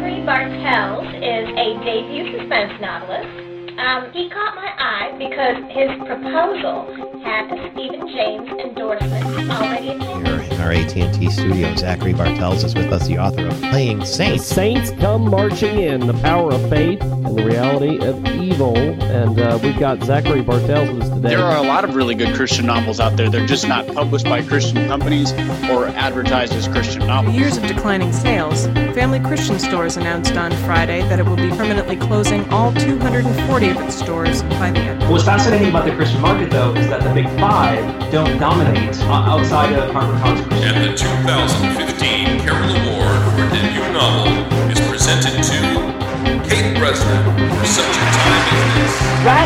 Zachary Bartels is a debut suspense novelist. Um, he caught my eye because his proposal had a Steven James endorsement already attached. Here in our AT&T studio, Zachary Bartels is with us, the author of Playing The Saints. saints come marching in. The power of faith and the reality of evil. And uh, we've got Zachary Bartels with us today. There are a lot of really good Christian novels out there. They're just not published by Christian companies or advertised as Christian novels. Years of declining sales, Family Christian Stores announced on Friday that it will be permanently closing all 240 of its stores by the end. What's fascinating about the Christian market, though, is that the big five don't dominate uh, outside of HarperCollins Christian. And the 2015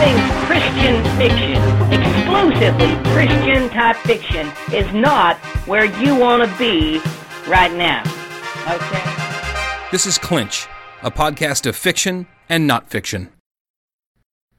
this. Christian fiction, exclusively Christian type fiction, is not where you want to be right now. Okay? This is Clinch, a podcast of fiction and not fiction.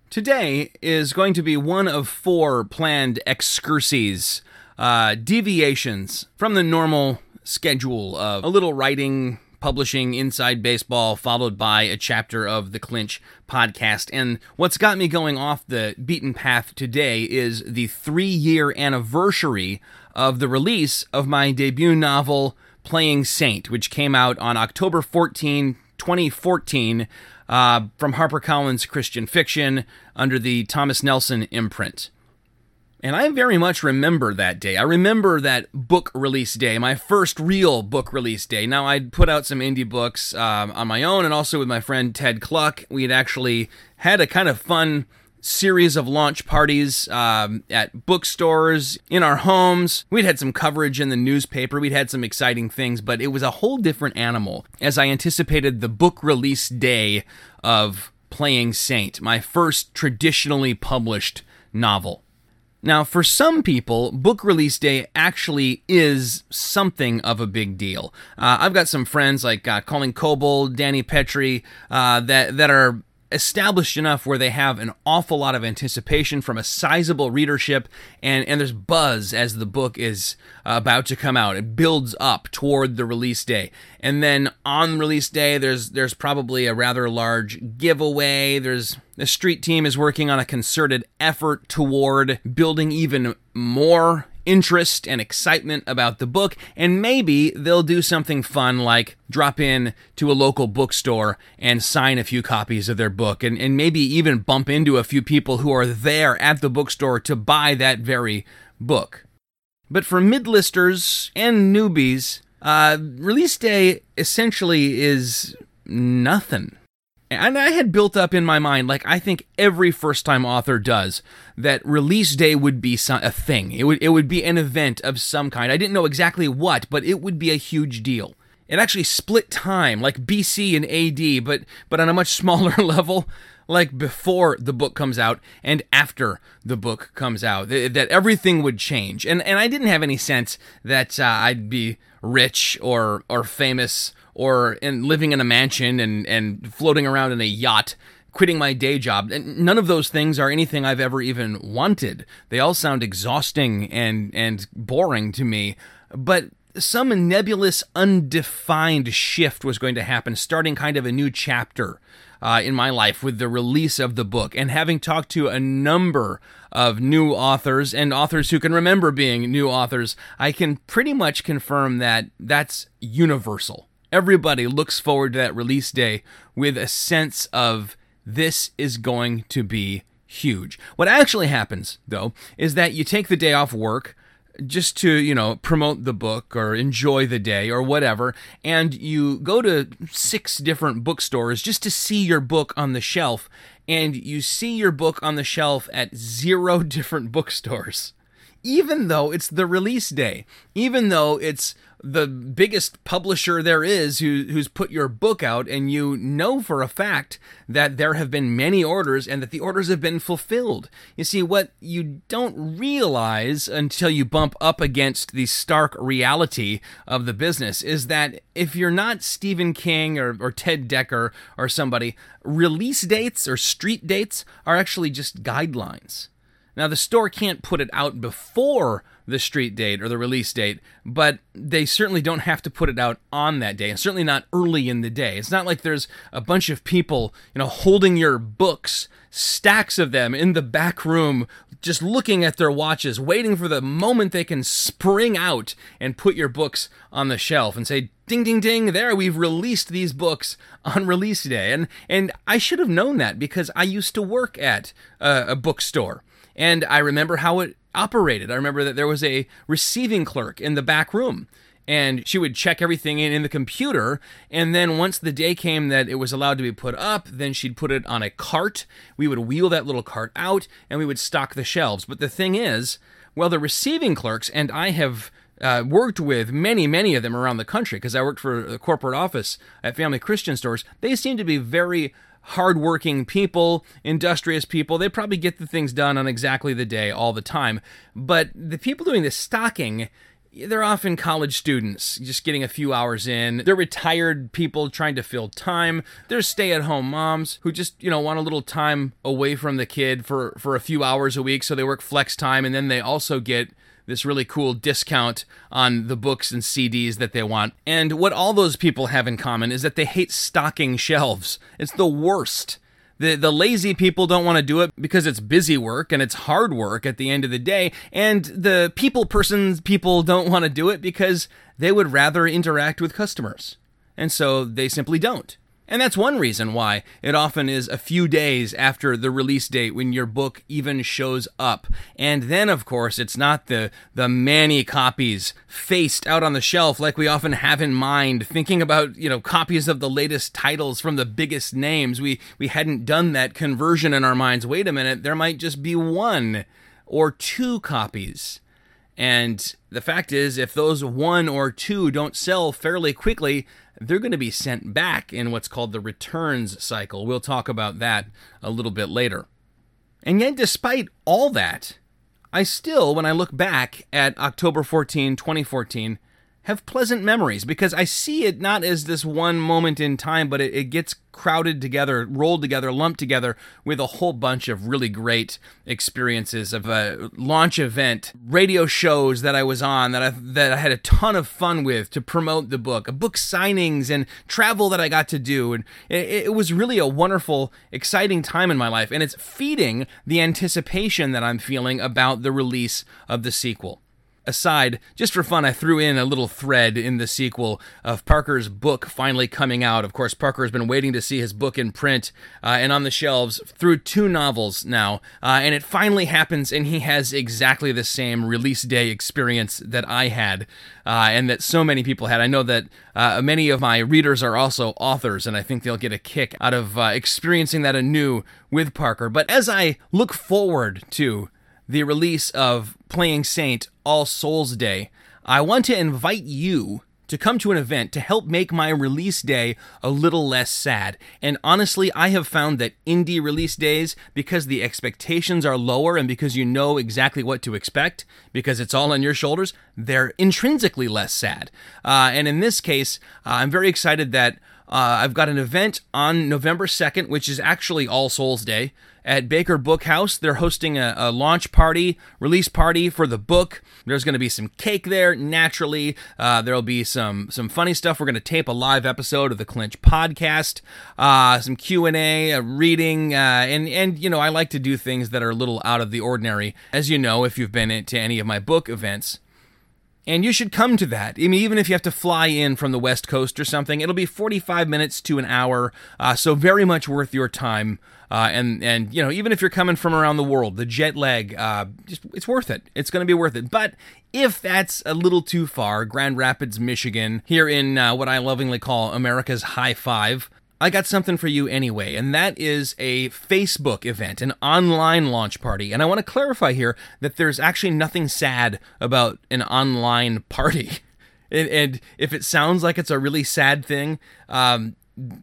Today is going to be one of four planned excursies, uh, deviations from the normal schedule of a little writing, publishing inside baseball, followed by a chapter of the Clinch podcast. And what's got me going off the beaten path today is the three year anniversary of the release of my debut novel, Playing Saint, which came out on October 14, 2014, uh, from HarperCollins Christian Fiction under the Thomas Nelson imprint. And I very much remember that day. I remember that book release day, my first real book release day. Now, I'd put out some indie books um, on my own and also with my friend Ted Kluck. We had actually had a kind of fun series of launch parties um, at bookstores, in our homes. We'd had some coverage in the newspaper. We'd had some exciting things, but it was a whole different animal as I anticipated the book release day of Playing Saint, my first traditionally published novel. Now, for some people, book release day actually is something of a big deal. Uh, I've got some friends like uh, Colleen Coble, Dani Pettrey, uh, that that are established enough where they have an awful lot of anticipation from a sizable readership and and there's buzz as the book is uh, about to come out. It builds up toward the release day. And then on release day there's there's probably a rather large giveaway. There's the street team is working on a concerted effort toward building even more interest and excitement about the book, and maybe they'll do something fun like drop in to a local bookstore and sign a few copies of their book, and, and maybe even bump into a few people who are there at the bookstore to buy that very book. But for midlisters and newbies, uh, release day essentially is nothing. And I had built up in my mind, like I think every first time author does, that release day would be some, a thing. It would, it would be an event of some kind. I didn't know exactly what, but it would be a huge deal. It actually split time, like BC and AD, but, but on a much smaller level, like before the book comes out and after the book comes out. Th- That everything would change. And, and I didn't have any sense that uh, I'd be rich or, or famous or in living in a mansion and, and floating around in a yacht, quitting my day job. And none of those things are anything I've ever even wanted. They all sound exhausting and, and boring to me. But some nebulous, undefined shift was going to happen, starting kind of a new chapter uh, in my life with the release of the book. And having talked to a number of new authors and authors who can remember being new authors, I can pretty much confirm that that's universal. Everybody looks forward to that release day with a sense of this is going to be huge. What actually happens, though, is that you take the day off work just to, you know, promote the book or enjoy the day or whatever, and you go to six different bookstores just to see your book on the shelf, and you see your book on the shelf at zero different bookstores. Even though it's the release day, even though it's the biggest publisher there is who, who's put your book out, and you know for a fact that there have been many orders and that the orders have been fulfilled. You see, what you don't realize until you bump up against the stark reality of the business is that if you're not Stephen King or, or Ted Dekker or somebody, release dates or street dates are actually just guidelines. Now, the store can't put it out before the street date or the release date, but they certainly don't have to put it out on that day, and certainly not early in the day. It's not like there's a bunch of people, you know, holding your books, stacks of them in the back room, just looking at their watches, waiting for the moment they can spring out and put your books on the shelf and say, ding ding ding there we've released these books on release day and and I should have known that because I used to work at a, a bookstore and I remember how it operated. I remember that there was a receiving clerk in the back room and she would check everything in in the computer and then once the day came that it was allowed to be put up then she'd put it on a cart we would wheel that little cart out and we would stock the shelves but the thing is well the receiving clerks and i have uh, worked with many, many of them around the country because I worked for a corporate office at Family Christian Stores. They seem to be very hardworking people, industrious people. They probably get the things done on exactly the day all the time. But the people doing the stocking, they're often college students just getting a few hours in. They're retired people trying to fill time. They're stay-at-home moms who just, you know, want a little time away from the kid for for a few hours a week so they work flex time and then they also get this really cool discount on the books and CDs that they want. And what all those people have in common is that they hate stocking shelves. It's the worst. The, the lazy people don't want to do it because it's busy work and it's hard work at the end of the day. And the people persons people don't want to do it because they would rather interact with customers. And so they simply don't. And that's one reason why it often is a few days after the release date when your book even shows up. And then, of course, it's not the, the many copies faced out on the shelf like we often have in mind, thinking about, you know, copies of the latest titles from the biggest names. We, we hadn't done that conversion in our minds. Wait a minute, there might just be one or two copies. And the fact is, if those one or two don't sell fairly quickly, they're going to be sent back in what's called the returns cycle. We'll talk about that a little bit later. And yet, despite all that, I still, when I look back at October 14, 2014, have pleasant memories because I see it not as this one moment in time, but it, it, gets crowded together, rolled together, lumped together with a whole bunch of really great experiences of a launch event, radio shows that I was on that I that I had a ton of fun with to promote the book, book signings and travel that I got to do, and it, it was really a wonderful, exciting time in my life, and it's feeding the anticipation that I'm feeling about the release of the sequel aside, just for fun, I threw in a little thread in the sequel of Parker's book finally coming out. Of course, Parker has been waiting to see his book in print uh, and on the shelves through two novels now, uh, and it finally happens, and he has exactly the same release day experience that I had. Uh, and that so many people had. I know that uh, many of my readers are also authors, and I think they'll get a kick out of uh, experiencing that anew with Parker. But as I look forward to the release of Playing Saint All Souls Day, I want to invite you to come to an event to help make my release day a little less sad. And honestly, I have found that indie release days, because the expectations are lower and because you know exactly what to expect, because it's all on your shoulders, they're intrinsically less sad. Uh, and in this case, uh, I'm very excited that uh, I've got an event on November 2nd, which is actually All Souls Day at Baker Book House. They're hosting a, a launch party, release party for the book. There's going to be some cake there, naturally. Uh, there'll be some some funny stuff. We're going to tape a live episode of the Clinch podcast, uh, some Q and A, reading, uh, and and you know I like to do things that are a little out of the ordinary, as you know if you've been to any of my book events. And you should come to that. I mean, even if you have to fly in from the West Coast or something, it'll be 45 minutes to an hour. Uh, so very much worth your time. Uh, and and you know, even if you're coming from around the world, the jet lag, uh, just it's worth it. It's going to be worth it. But if that's a little too far, Grand Rapids, Michigan, here in uh, what I lovingly call America's High Five. I got something for you anyway, and that is a Facebook event, an online launch party. And I want to clarify here that there's actually nothing sad about an online party. And, and if it sounds like it's a really sad thing, um,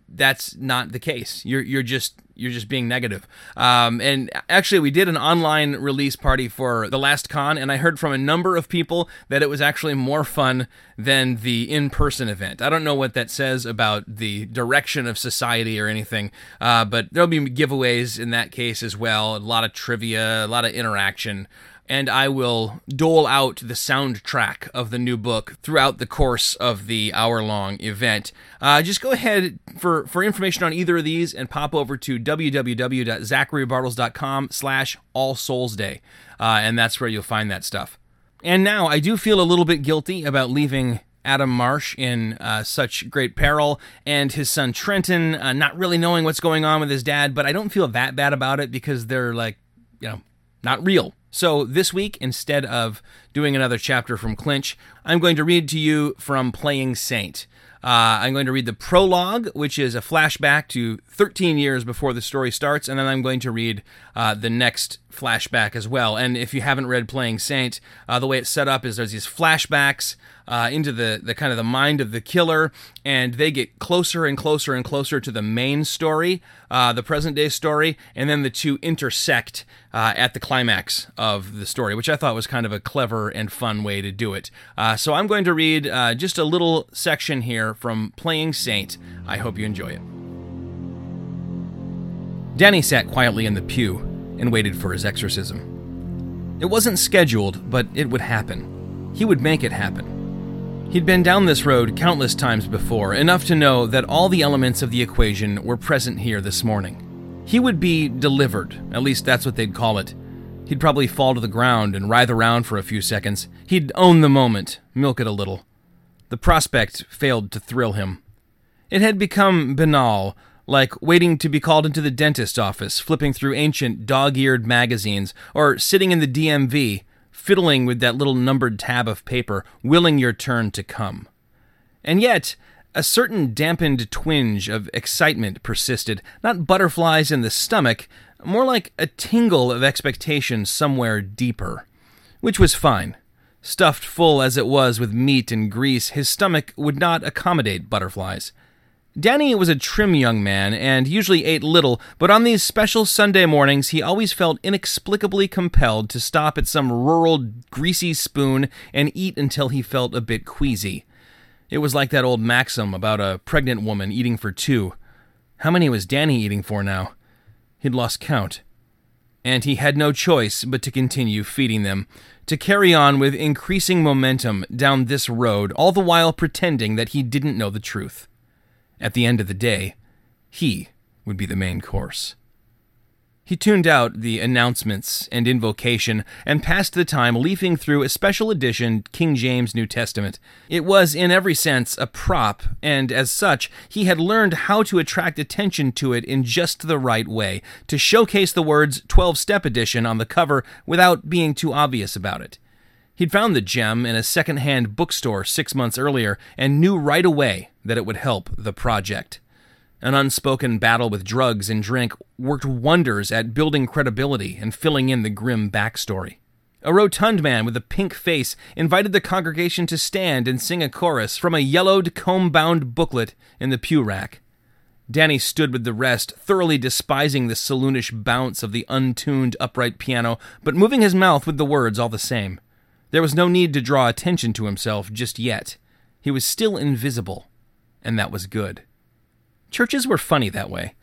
that's not the case. You're you're just you're just being negative. Um, and actually, we did an online release party for the last con, and I heard from a number of people that it was actually more fun than the in-person event. I don't know what that says about the direction of society or anything, uh, but there'll be giveaways in that case as well. A lot of trivia, a lot of interaction. and I will dole out the soundtrack of the new book throughout the course of the hour long event. Uh, just go ahead for, for information on either of these and pop over to www.zacharybartels.com slash All Souls Day, uh, and that's where you'll find that stuff. And now I do feel a little bit guilty about leaving Adam Marsh in uh, such great peril, and his son Trenton uh, not really knowing what's going on with his dad, but I don't feel that bad about it because they're like, you know, not real. So this week, instead of doing another chapter from Clinch, I'm going to read to you from Playing Saint. Uh, I'm going to read the prologue, which is a flashback to 13 years before the story starts, and then I'm going to read uh, the next flashback as well. And if you haven't read Playing Saint, uh, the way it's set up is there's these flashbacks uh, into the, the kind of the mind of the killer, and they get closer and closer and closer to the main story, uh, the present day story, and then the two intersect uh, at the climax of the story, which I thought was kind of a clever and fun way to do it. Uh, so I'm going to read uh, just a little section here from Playing Saint. I hope you enjoy it. Danny sat quietly in the pew and waited for his exorcism. It wasn't scheduled, but it would happen. He would make it happen. He'd been down this road countless times before, enough to know that all the elements of the equation were present here this morning. He would be delivered, at least that's what they'd call it. He'd probably fall to the ground and writhe around for a few seconds. He'd own the moment, milk it a little. The prospect failed to thrill him. It had become banal, like waiting to be called into the dentist office, flipping through ancient dog eared magazines, or sitting in the DMV, fiddling with that little numbered tab of paper, willing your turn to come. And yet, a certain dampened twinge of excitement persisted, not butterflies in the stomach, more like a tingle of expectation somewhere deeper. Which was fine. Stuffed full as it was with meat and grease, his stomach would not accommodate butterflies. Danny was a trim young man and usually ate little, but on these special Sunday mornings he always felt inexplicably compelled to stop at some rural greasy spoon and eat until he felt a bit queasy. It was like that old maxim about a pregnant woman eating for two. How many was Danny eating for now? He'd lost count. And he had no choice but to continue feeding them, to carry on with increasing momentum down this road, all the while pretending that he didn't know the truth. At the end of the day, he would be the main course. He tuned out the announcements and invocation and passed the time leafing through a special edition King James New Testament. It was, in every sense, a prop, and as such, he had learned how to attract attention to it in just the right way, to showcase the words 12 Step Edition on the cover without being too obvious about it. He'd found the gem in a second-hand bookstore six months earlier and knew right away that it would help the project. An unspoken battle with drugs and drink worked wonders at building credibility and filling in the grim backstory. A rotund man with a pink face invited the congregation to stand and sing a chorus from a yellowed, comb bound booklet in the pew rack. Danny stood with the rest, thoroughly despising the saloonish bounce of the untuned upright piano, but moving his mouth with the words all the same. There was no need to draw attention to himself just yet. He was still invisible, and that was good. Churches were funny that way.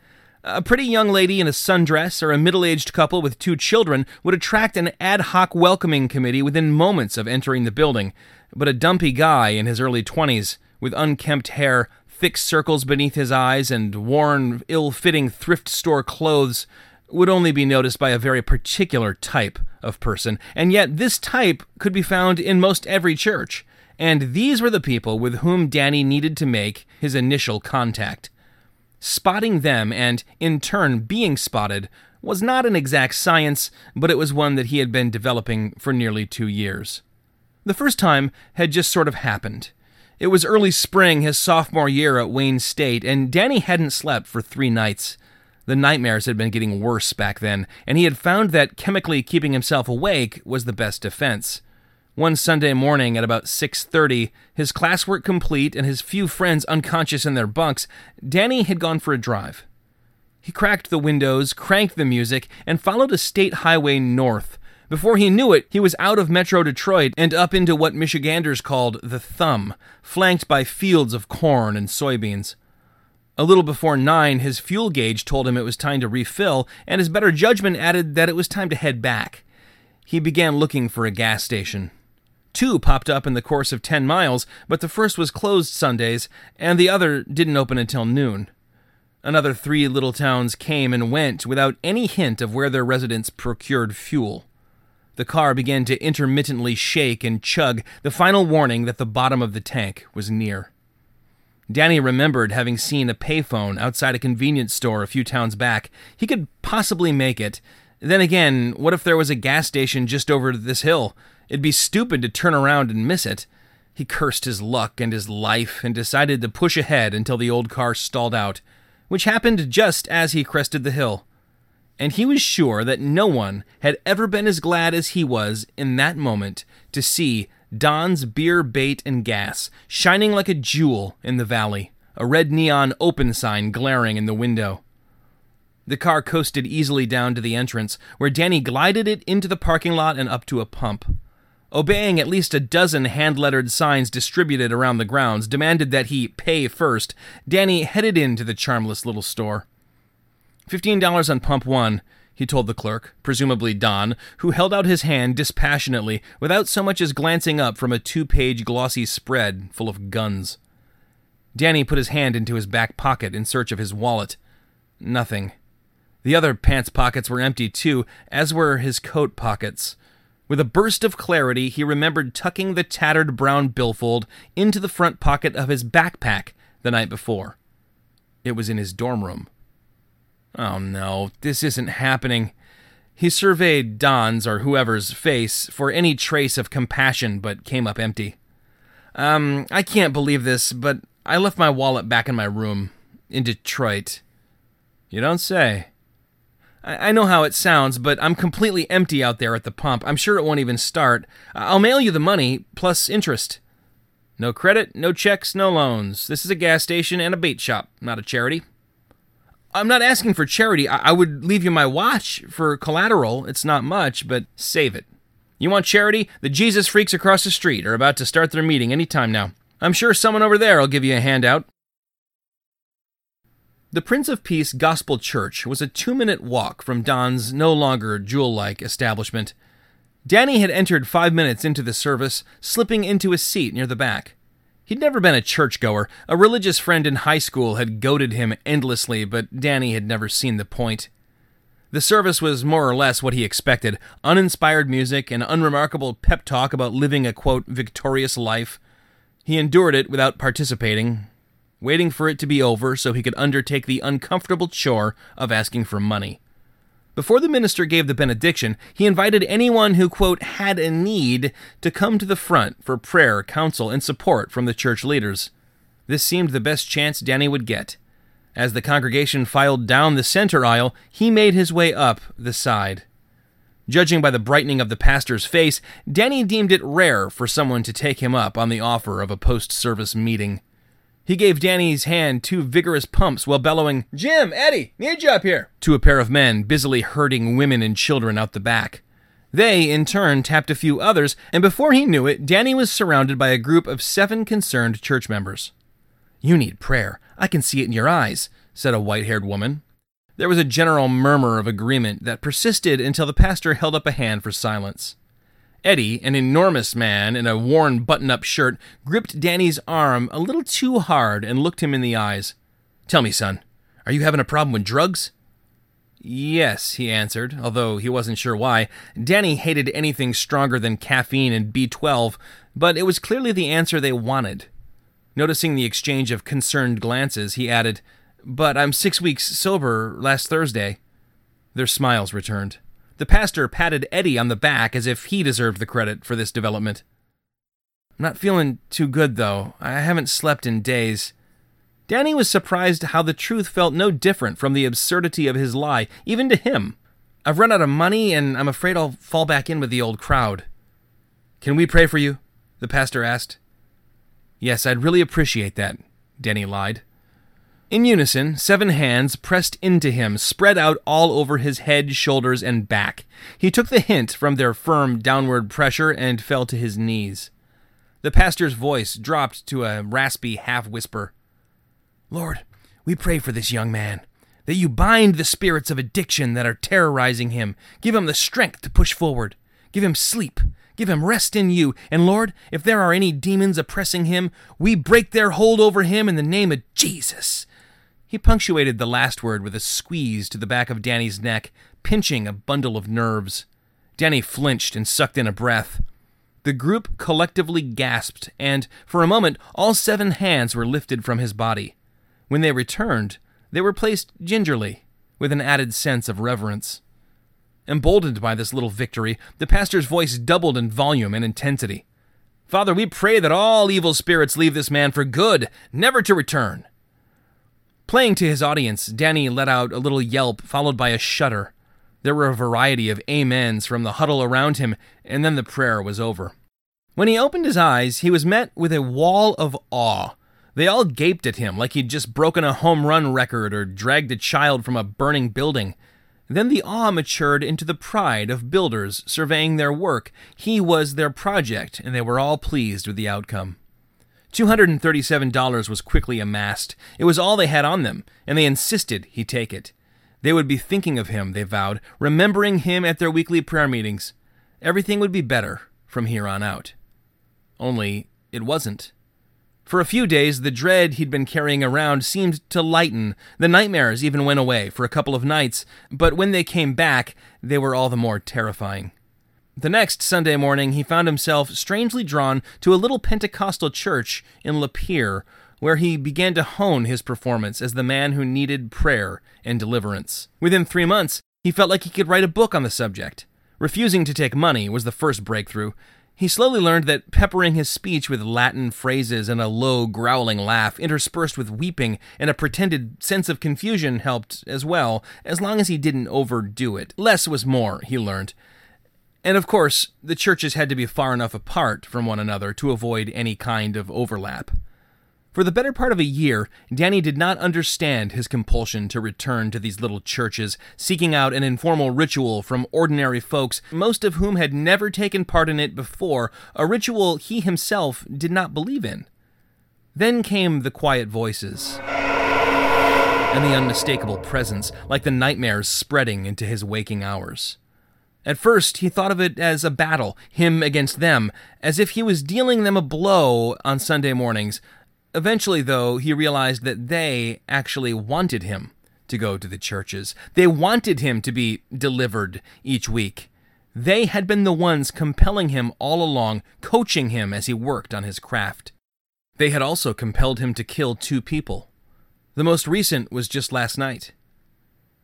A pretty young lady in a sundress or a middle aged couple with two children would attract an ad hoc welcoming committee within moments of entering the building, but a dumpy guy in his early 20s, with unkempt hair, thick circles beneath his eyes, and worn, ill fitting thrift store clothes, would only be noticed by a very particular type of person, and yet this type could be found in most every church. And these were the people with whom Danny needed to make his initial contact. Spotting them and, in turn, being spotted was not an exact science, but it was one that he had been developing for nearly two years. The first time had just sort of happened. It was early spring his sophomore year at Wayne State, and Danny hadn't slept for three nights. The nightmares had been getting worse back then, and he had found that chemically keeping himself awake was the best defense. One Sunday morning at about 6:30, his classwork complete and his few friends unconscious in their bunks, Danny had gone for a drive. He cracked the windows, cranked the music, and followed a state highway north. Before he knew it, he was out of Metro Detroit and up into what Michiganders called the Thumb, flanked by fields of corn and soybeans. A little before nine, his fuel gauge told him it was time to refill, and his better judgment added that it was time to head back. he began looking for a gas station. Two popped up in the course of 10 miles, but the first was closed Sundays, and the other didn't open until noon. Another three little towns came and went without any hint of where their residents procured fuel. The car began to intermittently shake and chug, the final warning that the bottom of the tank was near. Danny remembered having seen a payphone outside a convenience store a few towns back. He could possibly make it, then again, what if there was a gas station just over this hill? It'd be stupid to turn around and miss it. He cursed his luck and his life and decided to push ahead until the old car stalled out, which happened just as he crested the hill. And he was sure that no one had ever been as glad as he was in that moment to see Don's Beer, Bait, and Gas shining like a jewel in the valley, a red neon open sign glaring in the window. The car coasted easily down to the entrance, where Danny glided it into the parking lot and up to a pump. Obeying at least a dozen hand lettered signs distributed around the grounds demanded that he pay first, Danny headed into the charmless little store. Fifteen dollars on pump one, he told the clerk, presumably Don, who held out his hand dispassionately without so much as glancing up from a two page glossy spread full of guns. Danny put his hand into his back pocket in search of his wallet. Nothing. The other pants pockets were empty too, as were his coat pockets. With a burst of clarity, he remembered tucking the tattered brown billfold into the front pocket of his backpack the night before. It was in his dorm room. Oh no, this isn't happening. He surveyed Don's or whoever's face for any trace of compassion, but came up empty. Um, I can't believe this, but I left my wallet back in my room in Detroit. You don't say. I know how it sounds, but I'm completely empty out there at the pump. I'm sure it won't even start. I'll mail you the money, plus interest. No credit, no checks, no loans. This is a gas station and a bait shop, not a charity. I'm not asking for charity. I, would leave you my watch for collateral. It's not much, but save it. You want charity? The Jesus freaks across the street are about to start their meeting any time now. I'm sure someone over there will give you a handout. The Prince of Peace Gospel Church was a two minute walk from Don's no longer jewel like establishment. Danny had entered five minutes into the service, slipping into a seat near the back. He'd never been a churchgoer. A religious friend in high school had goaded him endlessly, but Danny had never seen the point. The service was more or less what he expected uninspired music and unremarkable pep talk about living a, quote, victorious life. He endured it without participating, waiting for it to be over so he could undertake the uncomfortable chore of asking for money. Before the minister gave the benediction, he invited anyone who, quote, had a need to come to the front for prayer, counsel, and support from the church leaders. This seemed the best chance Danny would get. As the congregation filed down the center aisle, he made his way up the side. Judging by the brightening of the pastor's face, Danny deemed it rare for someone to take him up on the offer of a post service meeting. He gave Danny's hand two vigorous pumps while bellowing, Jim, Eddie, need you up here, to a pair of men busily herding women and children out the back. They, in turn, tapped a few others, and before he knew it, Danny was surrounded by a group of seven concerned church members. You need prayer. I can see it in your eyes, said a white haired woman. There was a general murmur of agreement that persisted until the pastor held up a hand for silence. Eddie, an enormous man in a worn button up shirt, gripped Danny's arm a little too hard and looked him in the eyes. Tell me, son, are you having a problem with drugs? Yes, he answered, although he wasn't sure why. Danny hated anything stronger than caffeine and B12, but it was clearly the answer they wanted. Noticing the exchange of concerned glances, he added, But I'm six weeks sober last Thursday. Their smiles returned. The pastor patted Eddie on the back as if he deserved the credit for this development. I'm not feeling too good, though. I haven't slept in days. Danny was surprised how the truth felt no different from the absurdity of his lie, even to him. I've run out of money, and I'm afraid I'll fall back in with the old crowd. Can we pray for you? the pastor asked. Yes, I'd really appreciate that, Danny lied. In unison, seven hands pressed into him, spread out all over his head, shoulders, and back. He took the hint from their firm downward pressure and fell to his knees. The pastor's voice dropped to a raspy half whisper. Lord, we pray for this young man, that you bind the spirits of addiction that are terrorizing him. Give him the strength to push forward. Give him sleep. Give him rest in you. And Lord, if there are any demons oppressing him, we break their hold over him in the name of Jesus. He punctuated the last word with a squeeze to the back of Danny's neck, pinching a bundle of nerves. Danny flinched and sucked in a breath. The group collectively gasped, and for a moment all seven hands were lifted from his body. When they returned, they were placed gingerly, with an added sense of reverence. Emboldened by this little victory, the pastor's voice doubled in volume and intensity. Father, we pray that all evil spirits leave this man for good, never to return. Playing to his audience, Danny let out a little yelp, followed by a shudder. There were a variety of amens from the huddle around him, and then the prayer was over. When he opened his eyes, he was met with a wall of awe. They all gaped at him like he'd just broken a home run record or dragged a child from a burning building. Then the awe matured into the pride of builders surveying their work. He was their project, and they were all pleased with the outcome. $237 was quickly amassed. It was all they had on them, and they insisted he take it. They would be thinking of him, they vowed, remembering him at their weekly prayer meetings. Everything would be better from here on out. Only it wasn't. For a few days, the dread he'd been carrying around seemed to lighten. The nightmares even went away for a couple of nights, but when they came back, they were all the more terrifying. The next Sunday morning, he found himself strangely drawn to a little Pentecostal church in Lapeer, where he began to hone his performance as the man who needed prayer and deliverance. Within three months, he felt like he could write a book on the subject. Refusing to take money was the first breakthrough. He slowly learned that peppering his speech with Latin phrases and a low, growling laugh, interspersed with weeping and a pretended sense of confusion, helped as well, as long as he didn't overdo it. Less was more, he learned. And of course, the churches had to be far enough apart from one another to avoid any kind of overlap. For the better part of a year, Danny did not understand his compulsion to return to these little churches, seeking out an informal ritual from ordinary folks, most of whom had never taken part in it before, a ritual he himself did not believe in. Then came the quiet voices and the unmistakable presence, like the nightmares spreading into his waking hours. At first, he thought of it as a battle, him against them, as if he was dealing them a blow on Sunday mornings, Eventually, though, he realized that they actually wanted him to go to the churches. They wanted him to be delivered each week. They had been the ones compelling him all along, coaching him as he worked on his craft. They had also compelled him to kill two people. The most recent was just last night.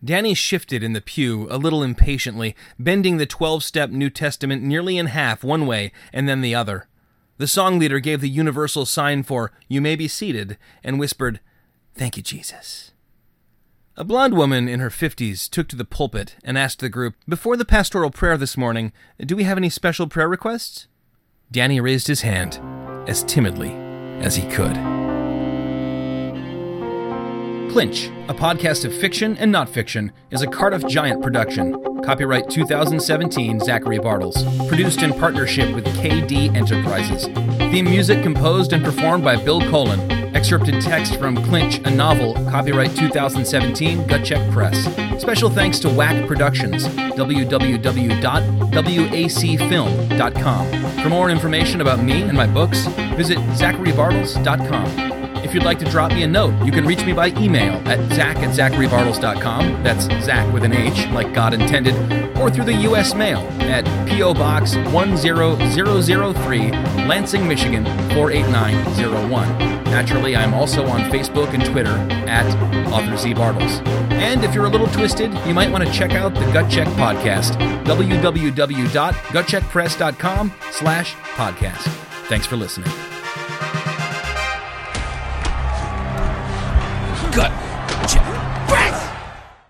Danny shifted in the pew a little impatiently, bending the 12 step New Testament nearly in half one way and then the other. The song leader gave the universal sign for, You may be seated, and whispered, Thank you, Jesus. A blonde woman in her 50s took to the pulpit and asked the group, Before the pastoral prayer this morning, do we have any special prayer requests? Danny raised his hand as timidly as he could. Clinch, a podcast of fiction and not fiction, is a Cardiff Giant production. Copyright 2017 Zachary Bartels. Produced in partnership with KD Enterprises. Theme music composed and performed by Bill Colin. Excerpted text from Clinch, a novel. Copyright 2017 Gutcheck Press. Special thanks to WAC Productions. www.wacfilm.com. For more information about me and my books, visit zacharybartels.com. You'd like to drop me a note, you can reach me by email at zach at zacharybartels.com. That's Zach with an H, like God intended, or through the U.S. mail at P.O. Box 10003, Lansing, Michigan 48901. Naturally, I'm also on Facebook and Twitter at Author Z Bartels. And if you're a little twisted, you might want to check out the Gut Check podcast, www.gutcheckpress.com slash podcast. Thanks for listening.